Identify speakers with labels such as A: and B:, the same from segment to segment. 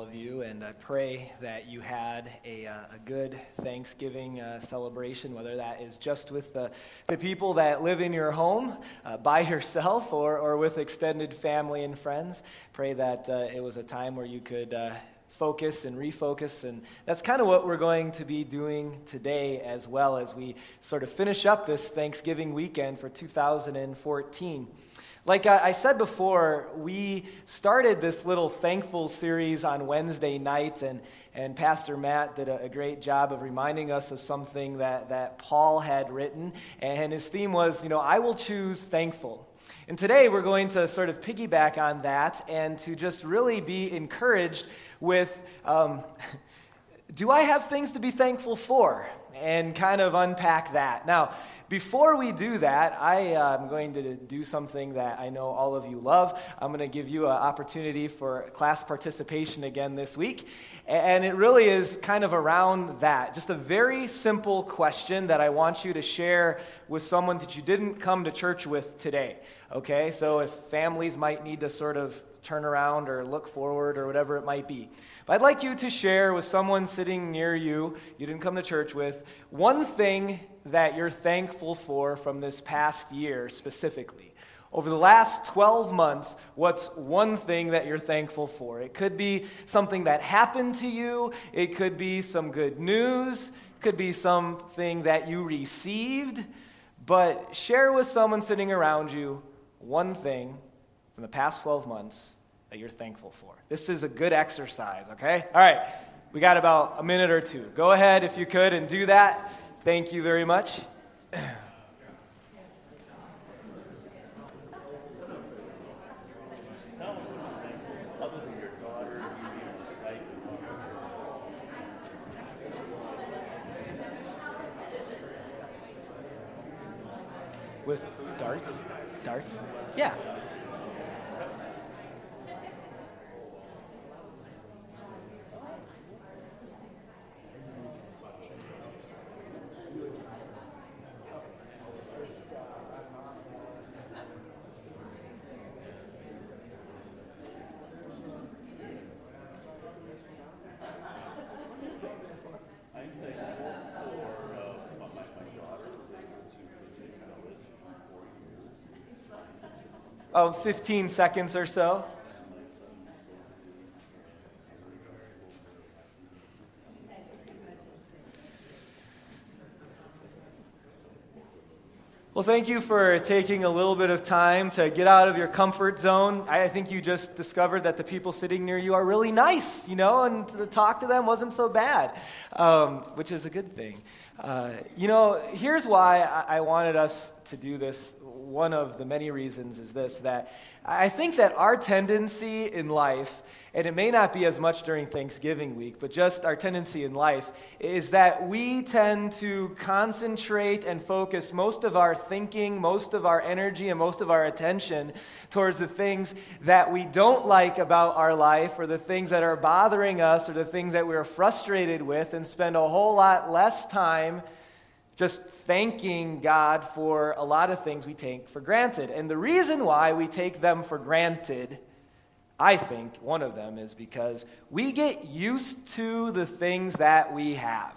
A: of you, and I pray that you had a, uh, a good Thanksgiving uh, celebration, whether that is just with the, the people that live in your home uh, by yourself or, or with extended family and friends. Pray that uh, it was a time where you could uh, focus and refocus. And that's kind of what we're going to be doing today as well as we sort of finish up this Thanksgiving weekend for 2014. Like I said before, we started this little thankful series on Wednesday night, and, and Pastor Matt did a, a, great job of reminding us of something that, that Paul had written. And his theme was, you know, I will choose thankful. And today we're going to sort of piggyback on that and to just really be encouraged with um, do I have things to be thankful for? And kind of unpack that. Now, before we do that, I am uh, going to do something that I know all of you love. I'm going to give you an opportunity for class participation again this week. And it really is kind of around that. Just a very simple question that I want you to share with someone that you didn't come to church with today. Okay? So if families might need to sort of turn around or look forward or whatever it might be. But I'd like you to share with someone sitting near you, you didn't come to church with, one thing that you're thankful for from this past year specifically. Over the last 12 months, what's one thing that you're thankful for? It could be something that happened to you, it could be some good news, it could be something that you received, but share with someone sitting around you one thing from the past 12 months that you're thankful for. This is a good exercise, okay? All right, we got about a minute or two. Go ahead if you could and do that. Thank you very much. With darts? Darts? Yeah. Of 15 seconds or so. Well, thank you for taking a little bit of time to get out of your comfort zone. I think you just discovered that the people sitting near you are really nice, you know, and to talk to them wasn't so bad, um, which is a good thing. Uh, you know, here's why I wanted us to do this. One of the many reasons is this that I think that our tendency in life, and it may not be as much during Thanksgiving week, but just our tendency in life, is that we tend to concentrate and focus most of our thinking, most of our energy, and most of our attention towards the things that we don't like about our life, or the things that are bothering us, or the things that we're frustrated with, and spend a whole lot less time just thanking God for a lot of things we take for granted. And the reason why we take them for granted, I think one of them is because we get used to the things that we have.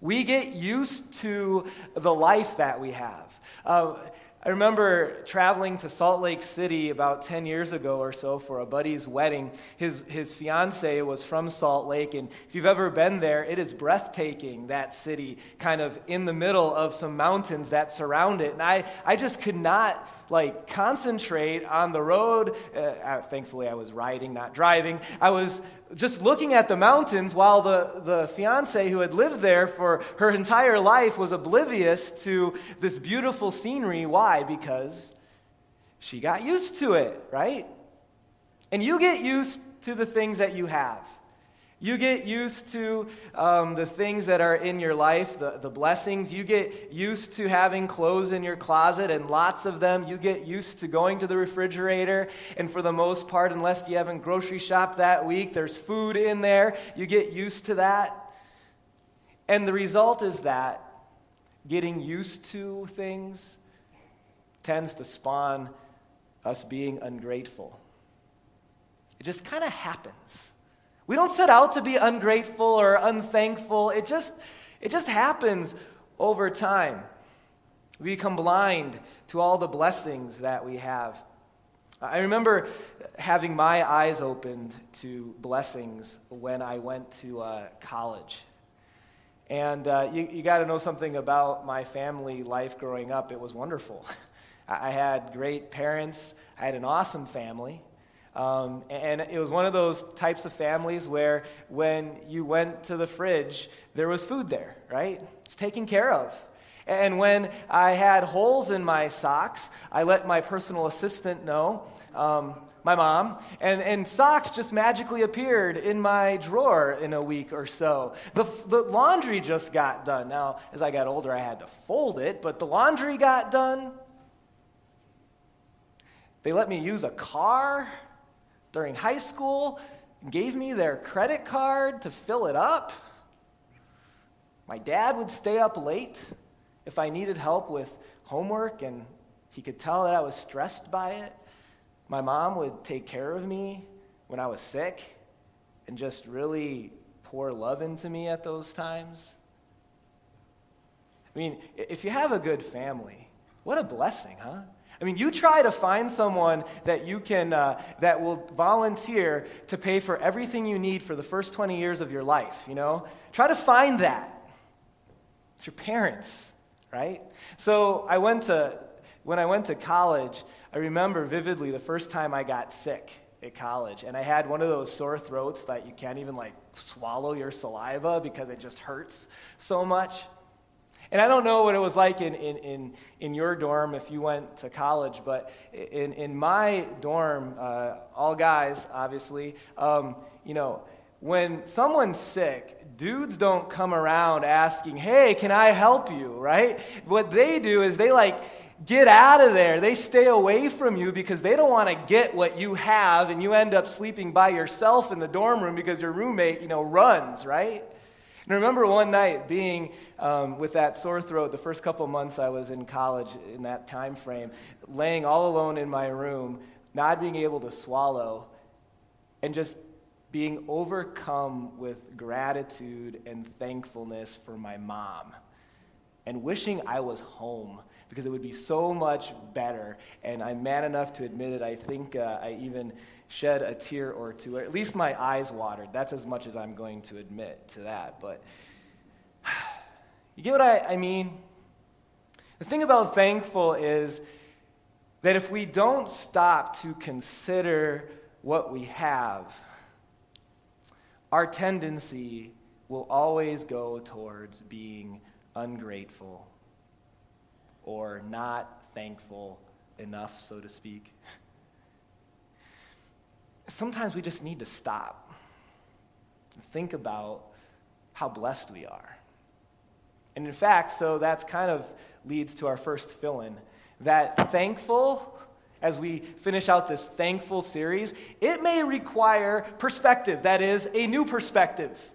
A: We get used to the life that we have. Uh, I remember traveling to Salt Lake City about 10 years ago or so for a buddy's wedding. His, his fiance was from Salt Lake, and if you've ever been there, it is breathtaking, that city, kind of in the middle of some mountains that surround it. And I, I just could not like concentrate on the road. Uh, uh, thankfully, I was riding, not driving. I was just looking at the mountains while the, the fiance who had lived there for her entire life was oblivious to this beautiful scenery. Why? Because she got used to it, right? And you get used to the things that you have. You get used to um, the things that are in your life, the, the blessings. You get used to having clothes in your closet and lots of them. You get used to going to the refrigerator. And for the most part, unless you haven't grocery shopped that week, there's food in there. You get used to that. And the result is that getting used to things tends to spawn us being ungrateful. It just kind of happens. We don't set out to be ungrateful or unthankful. It just, it just happens over time. We become blind to all the blessings that we have. I remember having my eyes opened to blessings when I went to uh, college. And uh, you, you got to know something about my family life growing up. It was wonderful. I had great parents, I had an awesome family. Um, and it was one of those types of families where when you went to the fridge, there was food there, right? It's taken care of. And when I had holes in my socks, I let my personal assistant know, um, my mom, and, and socks just magically appeared in my drawer in a week or so. The, the laundry just got done. Now, as I got older, I had to fold it, but the laundry got done. They let me use a car during high school, gave me their credit card to fill it up. My dad would stay up late if I needed help with homework and he could tell that I was stressed by it, my mom would take care of me when I was sick and just really pour love into me at those times. I mean, if you have a good family, what a blessing, huh? I mean, you try to find someone that you can, uh, that will volunteer to pay for everything you need for the first 20 years of your life, you know? Try to find that. It's your parents right? So I went to, when I went to college, I remember vividly the first time I got sick at college. And I had one of those sore throats that you can't even like swallow your saliva because it just hurts so much. And I don't know what it was like in, in, in, in your dorm if you went to college, but in, in my dorm, uh, all guys, obviously, um, you know, when someone's sick, dudes don't come around asking, hey, can I help you, right? What they do is they like, get out of there. They stay away from you because they don't want to get what you have, and you end up sleeping by yourself in the dorm room because your roommate, you know, runs, right? And I remember one night being um, with that sore throat the first couple months I was in college in that time frame, laying all alone in my room, not being able to swallow, and just being overcome with gratitude and thankfulness for my mom and wishing I was home because it would be so much better. And I'm man enough to admit it. I think uh, I even shed a tear or two, or at least my eyes watered. That's as much as I'm going to admit to that. But you get what I, I mean? The thing about thankful is that if we don't stop to consider what we have, our tendency will always go towards being ungrateful or not thankful enough, so to speak. Sometimes we just need to stop and think about how blessed we are. And in fact, so that's kind of leads to our first fill in that thankful as we finish out this thankful series, it may require perspective, that is, a new perspective.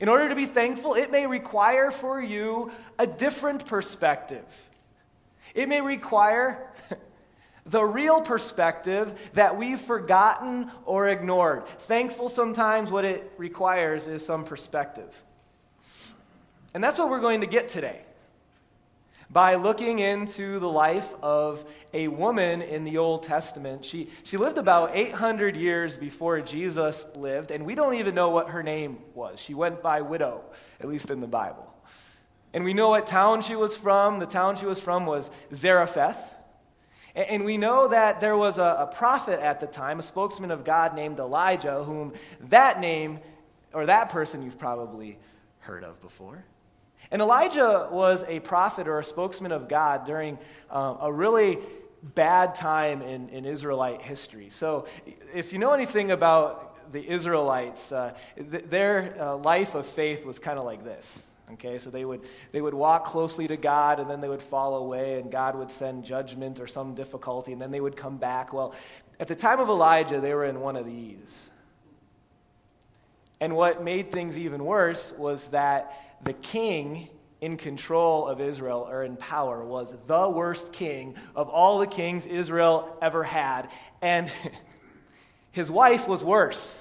A: In order to be thankful, it may require for you a different perspective. It may require the real perspective that we've forgotten or ignored. Thankful sometimes, what it requires is some perspective. And that's what we're going to get today by looking into the life of a woman in the Old Testament. She, she lived about 800 years before Jesus lived, and we don't even know what her name was. She went by widow, at least in the Bible. And we know what town she was from. The town she was from was Zarephath. And, we know that there was a, a prophet at the time, a spokesman of God named Elijah, whom that name, or that person you've probably heard of before. And Elijah was a prophet or a spokesman of God during um, a really bad time in, in Israelite history. So, if you know anything about the Israelites, uh, th- their uh, life of faith was kind of like this. Okay, so they would, they would walk closely to God and then they would fall away, and God would send judgment or some difficulty, and then they would come back. Well, at the time of Elijah, they were in one of these. And what made things even worse was that the king in control of Israel or in power was the worst king of all the kings Israel ever had. And his wife was worse.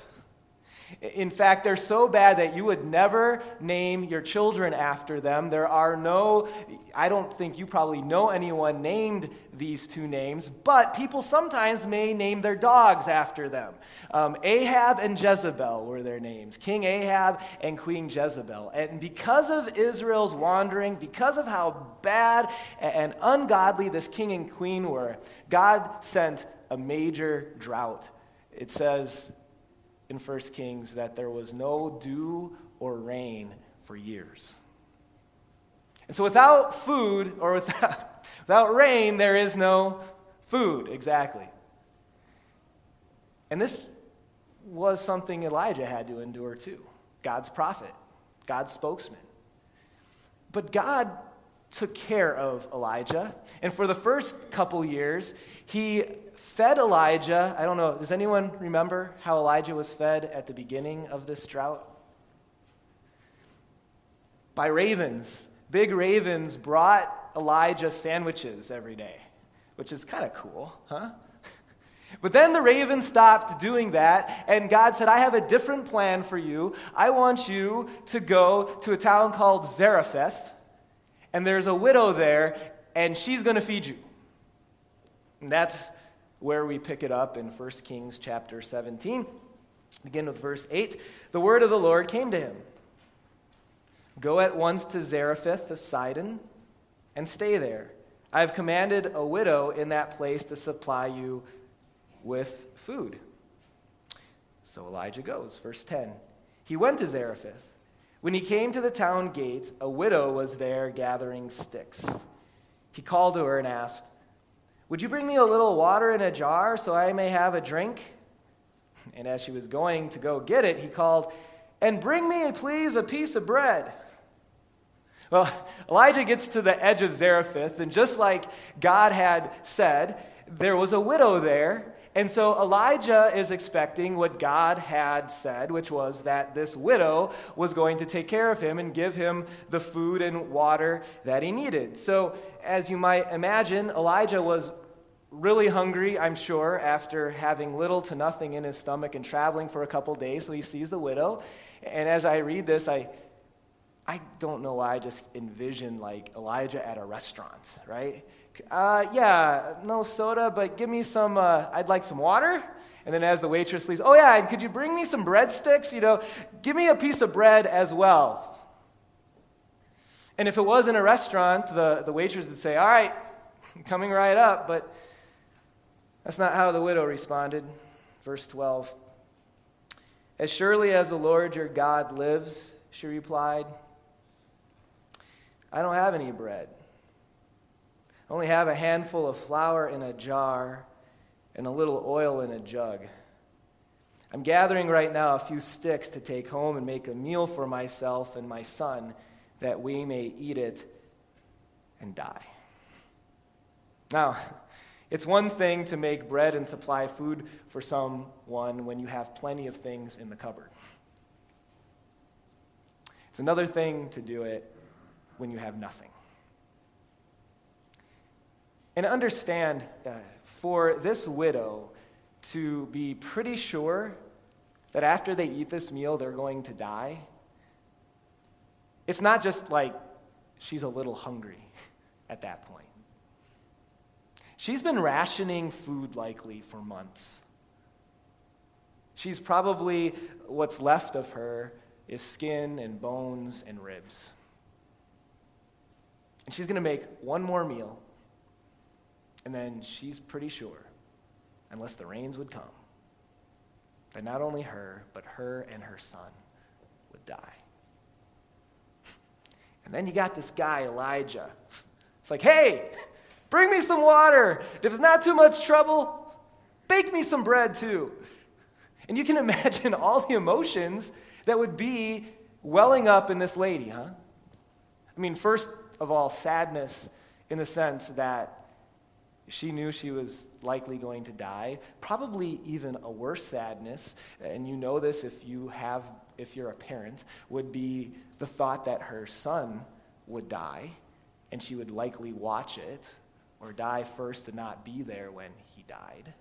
A: In fact, they're so bad that you would never name your children after them. There are no, I don't think you probably know anyone named these two names, but people sometimes may name their dogs after them. Um, Ahab and Jezebel were their names King Ahab and Queen Jezebel. And because of Israel's wandering, because of how bad and ungodly this king and queen were, God sent a major drought. It says, in 1 Kings that there was no dew or rain for years. And so without food or without, without rain, there is no food, exactly. And this was something Elijah had to endure too God's prophet, God's spokesman. But God took care of Elijah. And for the first couple years, he fed Elijah. I don't know, does anyone remember how Elijah was fed at the beginning of this drought? By ravens. Big ravens brought Elijah sandwiches every day, which is kind of cool, huh? But then the raven stopped doing that, and God said, I have a different plan for you. I want you to go to a town called Zarephath, and there's a widow there, and she's going to feed you. And that's where we pick it up in 1 Kings chapter 17. Begin with verse 8. The word of the Lord came to him Go at once to Zarephath of Sidon and stay there. I have commanded a widow in that place to supply you with food. So Elijah goes. Verse 10. He went to Zarephath. When he came to the town gate, a widow was there gathering sticks. He called to her and asked, would you bring me a little water in a jar so I may have a drink? And as she was going to go get it, he called, And bring me, please, a piece of bread. Well, Elijah gets to the edge of Zarephath, and just like God had said, there was a widow there. And so Elijah is expecting what God had said, which was that this widow was going to take care of him and give him the food and water that he needed. So, as you might imagine, Elijah was really hungry, I'm sure, after having little to nothing in his stomach and traveling for a couple days. So he sees the widow. And as I read this, I, I don't know why I just envision like Elijah at a restaurant, right? Uh, yeah, no soda, but give me some, uh, I'd like some water. And then as the waitress leaves, oh yeah, and could you bring me some breadsticks? You know, give me a piece of bread as well. And if it was in a restaurant, the, the waitress would say, all right, coming right up, but that's not how the widow responded. Verse 12. As surely as the Lord your God lives, she replied, I don't have any bread. I only have a handful of flour in a jar and a little oil in a jug. I'm gathering right now a few sticks to take home and make a meal for myself and my son that we may eat it and die. Now, it's one thing to make bread and supply food for someone when you have plenty of things in the cupboard. It's another thing to do it when you have nothing. And understand, uh, for this widow to be pretty sure that after they eat this meal, they're going to die, it's not just like she's a little hungry at that point. She's been rationing food likely for months. She's probably, what's left of her is skin and bones and ribs. And she's going to make one more meal, and then she's pretty sure, unless the rains would come, that not only her, but her and her son would die. And then you got this guy, Elijah. It's like, hey, Bring me some water. If it's not too much trouble, bake me some bread too. And you can imagine all the emotions that would be welling up in this lady, huh? I mean, first of all, sadness in the sense that she knew she was likely going to die. Probably even a worse sadness, and you know this if you have if you're a parent, would be the thought that her son would die and she would likely watch it or die first and not be there when he died.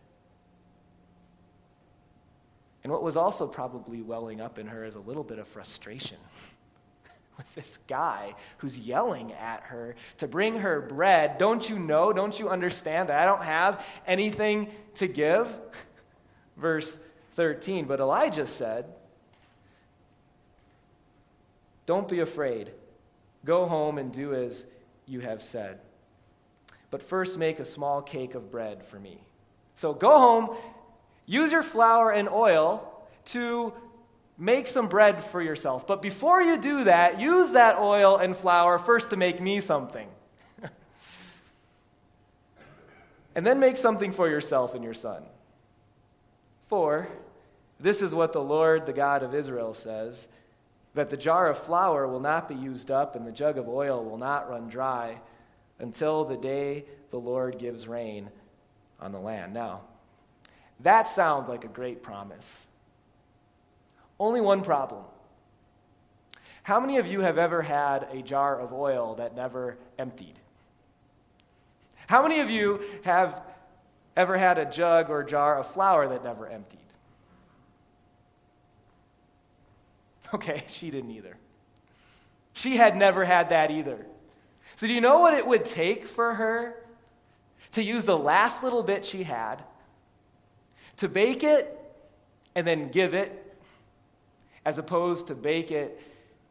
A: And what was also probably welling up in her is a little bit of frustration with this guy who's yelling at her to bring her bread. Don't you know? Don't you understand that I don't have anything to give? Verse 13. But Elijah said, Don't be afraid. Go home and do as you have said. But first make a small cake of bread for me. So go home, use your flour and oil to make some bread for yourself. But before you do that, use that oil and flour first to make me something. and then make something for yourself and your son. For this is what the Lord, the God of Israel, says that the jar of flour will not be used up and the jug of oil will not run dry until the day the Lord gives rain on the land. Now, that sounds like a great promise. Only one problem. How many of you have ever had a jar of oil that never emptied? How many of you have ever had a jug or jar of flour that never emptied? Okay, she didn't either. She had never had that either. So, do you know what it would take for her to use the last little bit she had to bake it and then give it, as opposed to bake it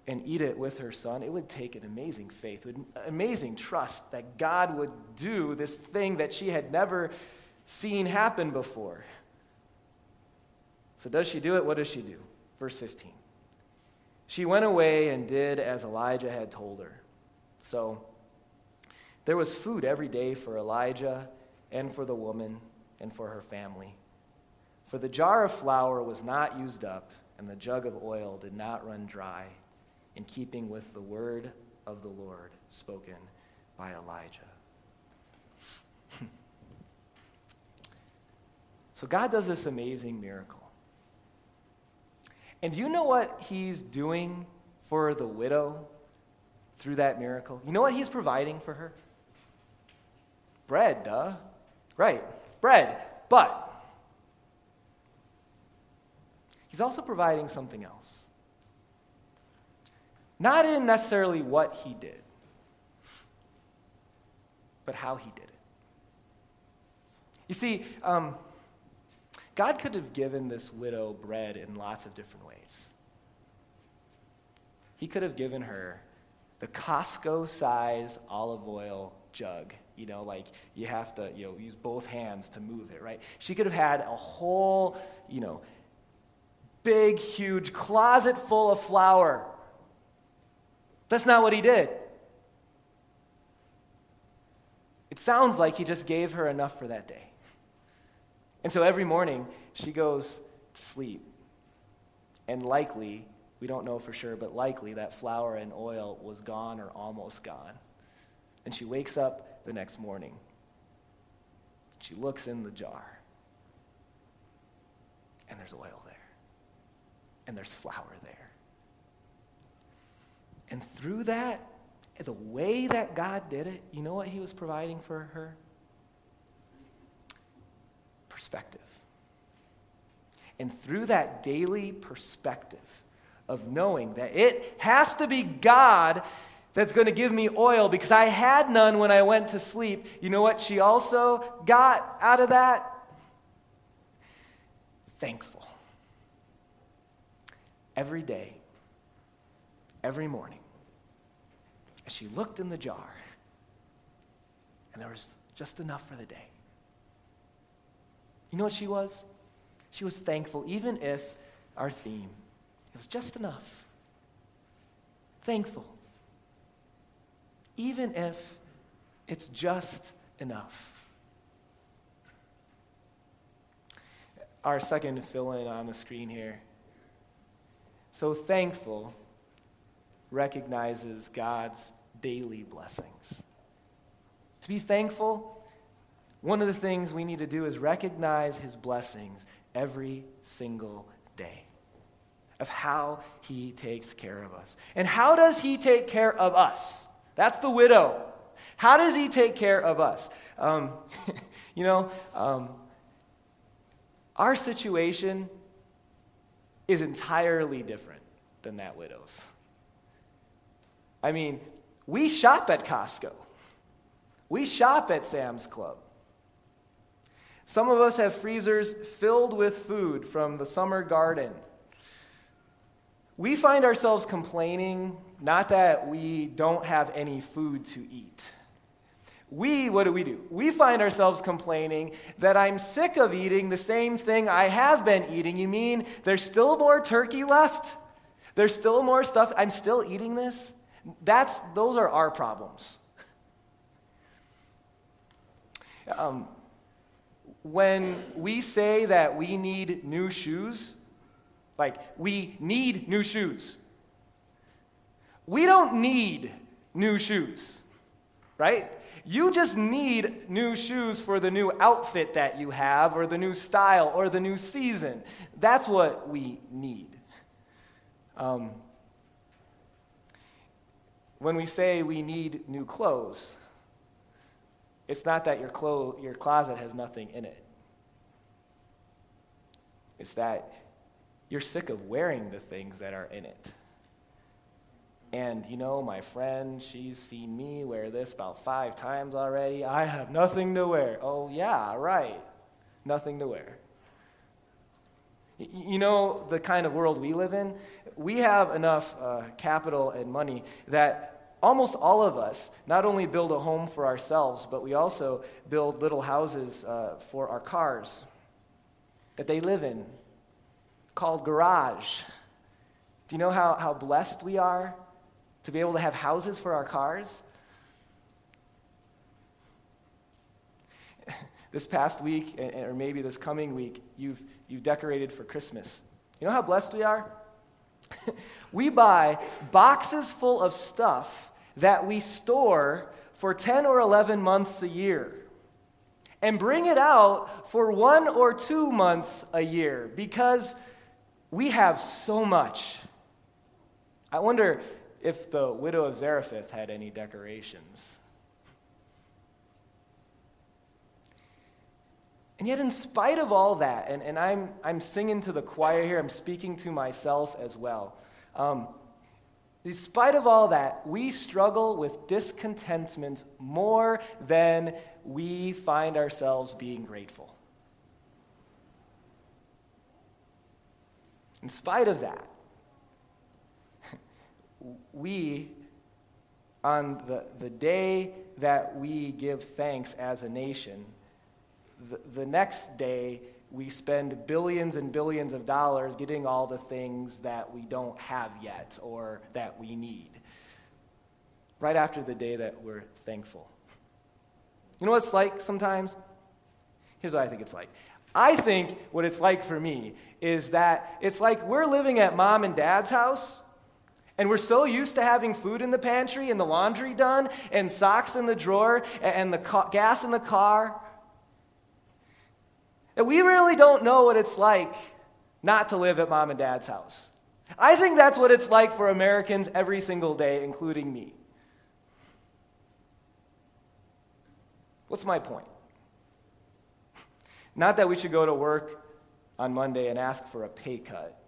A: and eat it with her son? It would take an amazing faith, an amazing trust that God would do this thing that she had never seen happen before. So, does she do it? What does she do? Verse 15. She went away and did as Elijah had told her. So there was food every day for Elijah and for the woman and for her family. For the jar of flour was not used up, and the jug of oil did not run dry, in keeping with the word of the Lord spoken by Elijah. so God does this amazing miracle. And do you know what he's doing for the widow through that miracle? You know what he's providing for her? Bread, duh. Right, bread. But he's also providing something else. Not in necessarily what he did, but how he did it. You see, um, God could have given this widow bread in lots of different ways. He could have given her the Costco size olive oil jug. You know, like you have to, you know, use both hands to move it, right? She could have had a whole, you know, big, huge closet full of flour. That's not what he did. It sounds like he just gave her enough for that day. And so every morning she goes to sleep. And likely, we don't know for sure, but likely that flour and oil was gone or almost gone. And she wakes up the next morning. She looks in the jar. And there's oil there. And there's flour there. And through that, the way that God did it, you know what He was providing for her? perspective. And through that daily perspective of knowing that it has to be God that's going to give me oil because I had none when I went to sleep, you know what she also got out of that? Thankful. Every day, every morning, as she looked in the jar, and there was just enough for the day. You know what she was? She was thankful, even if our theme, it was just enough. Thankful. Even if it's just enough. Our second fill in on the screen here. So thankful recognizes God's daily blessings. To be thankful one of the things we need to do is recognize his blessings every single day of how he takes care of us. And how does he take care of us? That's the widow. How does he take care of us? Um, you know, um, our situation is entirely different than that widow's. I mean, we shop at Costco. We shop at Sam's Club. Some of us have freezers filled with food from the summer garden. We find ourselves complaining not that we don't have any food to eat. We, what do we do? We find ourselves complaining that I'm sick of eating the same thing I have been eating. You mean there's still more turkey left? There's still more stuff. I'm still eating this? That's, those are our problems. Um, when we say that we need new shoes, like we need new shoes, we don't need new shoes, right? You just need new shoes for the new outfit that you have, or the new style, or the new season. That's what we need. Um, when we say we need new clothes, it's not that your, clo- your closet has nothing in it. It's that you're sick of wearing the things that are in it. And you know, my friend, she's seen me wear this about five times already. I have nothing to wear. Oh, yeah, right. Nothing to wear. You know the kind of world we live in? We have enough uh, capital and money that almost all of us not only build a home for ourselves, but we also build little houses uh, for our cars that they live in called garage. Do you know how, how blessed we are to be able to have houses for our cars? this past week, or maybe this coming week, you've, you've decorated for Christmas. You know how blessed we are? we buy boxes full of stuff that we store for 10 or 11 months a year and bring it out for one or two months a year because we have so much. I wonder if the widow of Zarephath had any decorations. And yet, in spite of all that, and, and I'm, I'm singing to the choir here, I'm speaking to myself as well. Um, Despite of all that, we struggle with discontentment more than we find ourselves being grateful. In spite of that, we, on the, the day that we give thanks as a nation, the, the next day we spend billions and billions of dollars getting all the things that we don't have yet or that we need. Right after the day that we're thankful. You know what it's like sometimes? Here's what I think it's like. I think what it's like for me is that it's like we're living at mom and dad's house, and we're so used to having food in the pantry and the laundry done and socks in the drawer and the ca- gas in the car that we really don't know what it's like not to live at mom and dad's house. I think that's what it's like for Americans every single day, including me. What's my point? Not that we should go to work on Monday and ask for a pay cut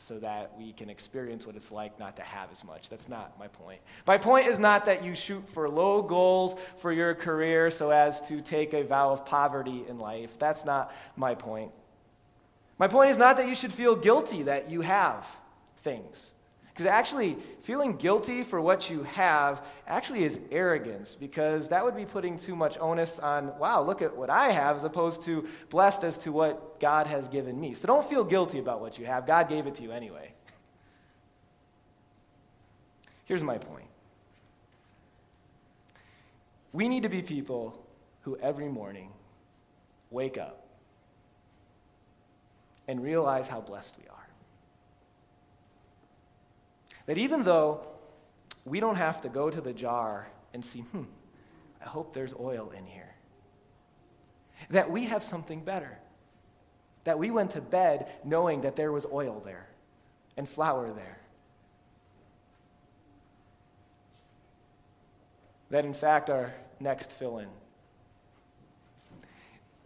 A: so that we can experience what it's like not to have as much. That's not my point. My point is not that you shoot for low goals for your career so as to take a vow of poverty in life. That's not my point. My point is not that you should feel guilty that you have things. Because actually, feeling guilty for what you have actually is arrogance, because that would be putting too much onus on, wow, look at what I have, as opposed to blessed as to what God has given me. So don't feel guilty about what you have. God gave it to you anyway. Here's my point we need to be people who every morning wake up and realize how blessed we are. That even though we don't have to go to the jar and see, hmm, I hope there's oil in here, that we have something better. That we went to bed knowing that there was oil there and flour there. That in fact, our next fill in.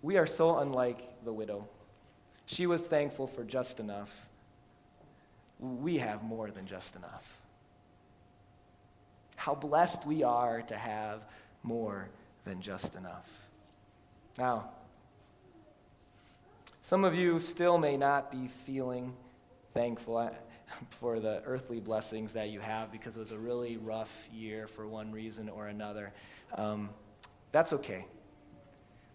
A: We are so unlike the widow. She was thankful for just enough we have more than just enough. How blessed we are to have more than just enough. Now, some of you still may not be feeling thankful for the earthly blessings that you have because it was a really rough year for one reason or another. Um, that's okay.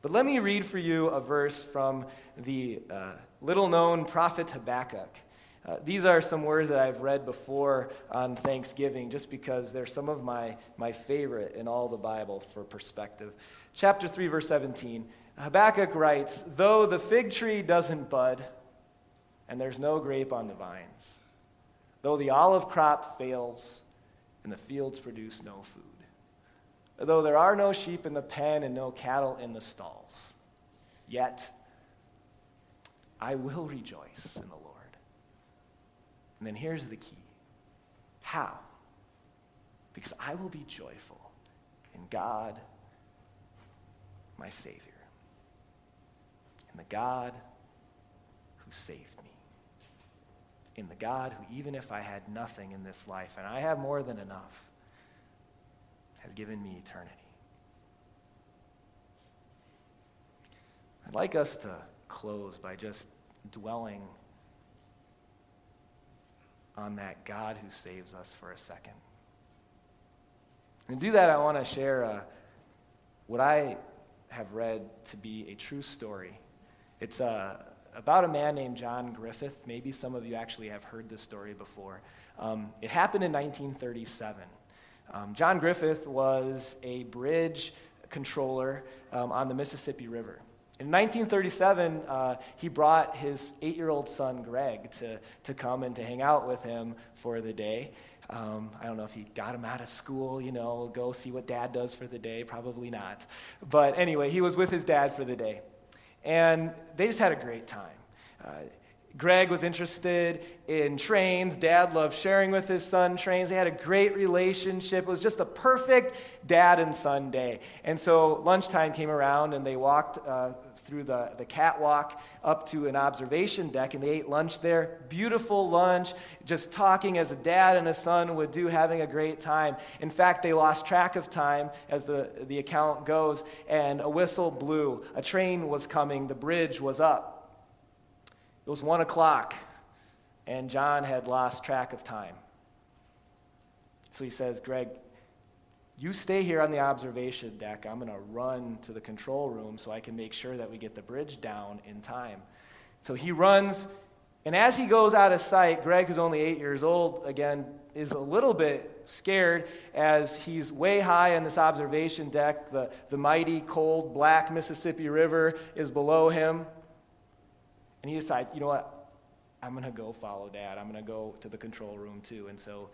A: But let me read for you a verse from the uh, little known prophet Habakkuk. Uh, these are some words that I've read before on Thanksgiving just because they're some of my, my favorite in all the Bible for perspective. Chapter 3, verse 17 Habakkuk writes, Though the fig tree doesn't bud and there's no grape on the vines, though the olive crop fails and the fields produce no food, though there are no sheep in the pen and no cattle in the stalls, yet I will rejoice in the Lord. And then here's the key how? Because I will be joyful in God, my Savior, in the God who saved me, in the God who, even if I had nothing in this life, and I have more than enough, has given me eternity. I'd like us to close by just dwelling on that God who saves us for a second. And to do that, I want to share uh, what I have read to be a true story. It's uh, about a man named John Griffith. Maybe some of you actually have heard this story before. Um, it happened in 1937. Um, John Griffith was a bridge controller um, on the Mississippi River. In 1937, uh, he brought his eight year old son, Greg, to, to come and to hang out with him for the day. Um, I don't know if he got him out of school, you know, go see what dad does for the day. Probably not. But anyway, he was with his dad for the day. And they just had a great time. Uh, Greg was interested in trains. Dad loved sharing with his son trains. They had a great relationship. It was just a perfect dad and son day. And so lunchtime came around, and they walked uh, through the, the catwalk up to an observation deck, and they ate lunch there. Beautiful lunch, just talking as a dad and a son would do, having a great time. In fact, they lost track of time, as the, the account goes, and a whistle blew. A train was coming, the bridge was up. It was one o'clock, and John had lost track of time. So he says, Greg, you stay here on the observation deck. I'm going to run to the control room so I can make sure that we get the bridge down in time. So he runs, and as he goes out of sight, Greg, who's only eight years old, again, is a little bit scared as he's way high on this observation deck. The, the mighty, cold, black Mississippi River is below him. And he decides, you know what? I'm going to go follow dad. I'm going to go to the control room too. And so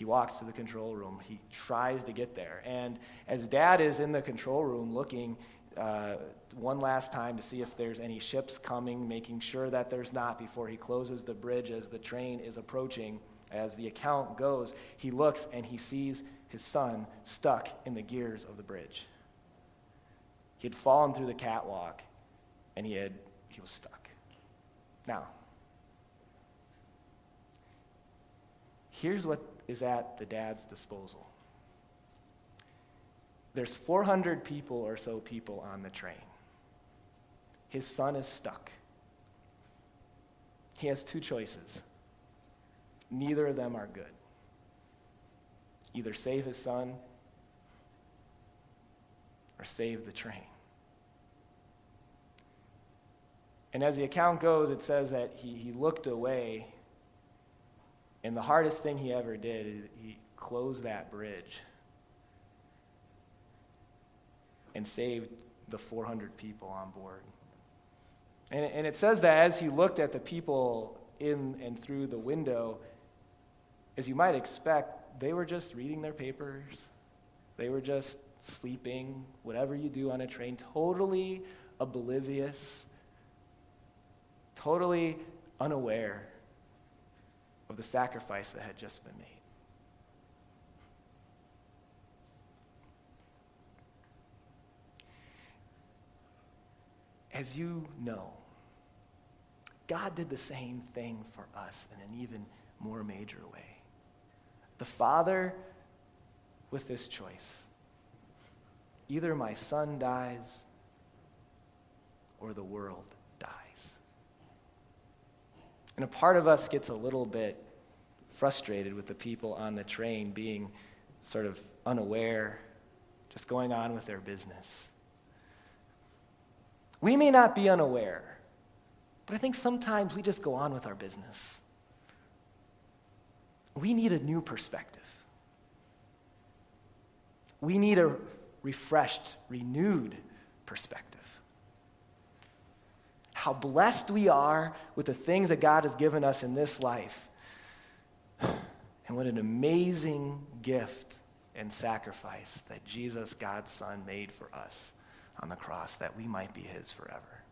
A: he walks to the control room. He tries to get there. And as dad is in the control room looking uh, one last time to see if there's any ships coming, making sure that there's not before he closes the bridge as the train is approaching, as the account goes, he looks and he sees his son stuck in the gears of the bridge. He had fallen through the catwalk and he, had, he was stuck. Now, here's what is at the dad's disposal there's 400 people or so people on the train. His son is stuck. He has two choices. Neither of them are good. Either save his son or save the train. And as the account goes, it says that he, he looked away, and the hardest thing he ever did is he closed that bridge and saved the 400 people on board. And, and it says that as he looked at the people in and through the window, as you might expect, they were just reading their papers. They were just sleeping, whatever you do on a train, totally oblivious totally unaware of the sacrifice that had just been made. As you know, God did the same thing for us in an even more major way. The Father with this choice either my son dies or the world. And a part of us gets a little bit frustrated with the people on the train being sort of unaware, just going on with their business. We may not be unaware, but I think sometimes we just go on with our business. We need a new perspective. We need a refreshed, renewed perspective. How blessed we are with the things that God has given us in this life. And what an amazing gift and sacrifice that Jesus, God's Son, made for us on the cross that we might be His forever.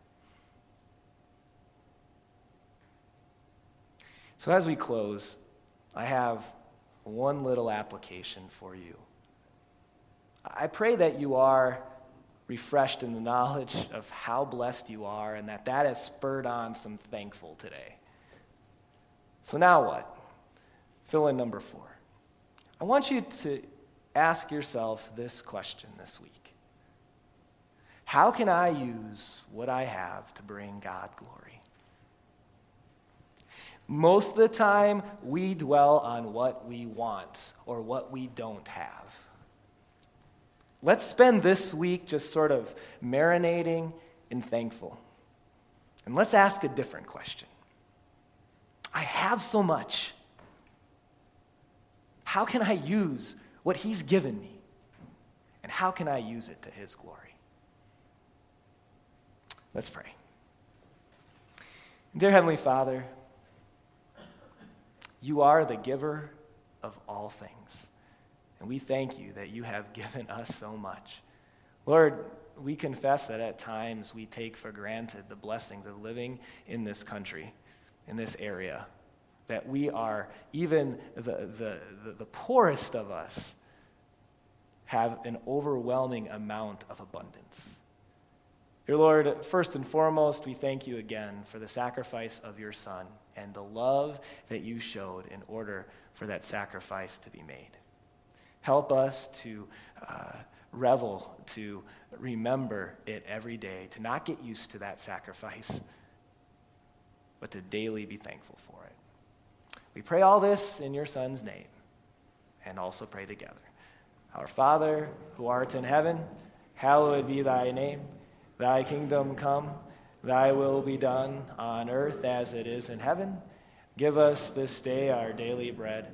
A: So, as we close, I have one little application for you. I pray that you are refreshed in the knowledge of how blessed you are and that that has spurred on some thankful today. So, now what? Fill in number four. I want you to ask yourself this question this week How can I use what I have to bring God glory? Most of the time, we dwell on what we want or what we don't have. Let's spend this week just sort of marinating and thankful. And let's ask a different question. I have so much. How can I use what He's given me? And how can I use it to His glory? Let's pray. Dear Heavenly Father, you are the giver of all things. And we thank you that you have given us so much. Lord, we confess that at times we take for granted the blessings of living in this country, in this area, that we are, even the, the, the, the poorest of us, have an overwhelming amount of abundance. Dear Lord, first and foremost, we thank you again for the sacrifice of your Son and the love that you showed in order for that sacrifice to be made. Help us to uh, revel, to remember it every day, to not get used to that sacrifice, but to daily be thankful for it. We pray all this in your Son's name and also pray together. Our Father, who art in heaven, hallowed be thy name. Thy kingdom come, thy will be done on earth as it is in heaven. Give us this day our daily bread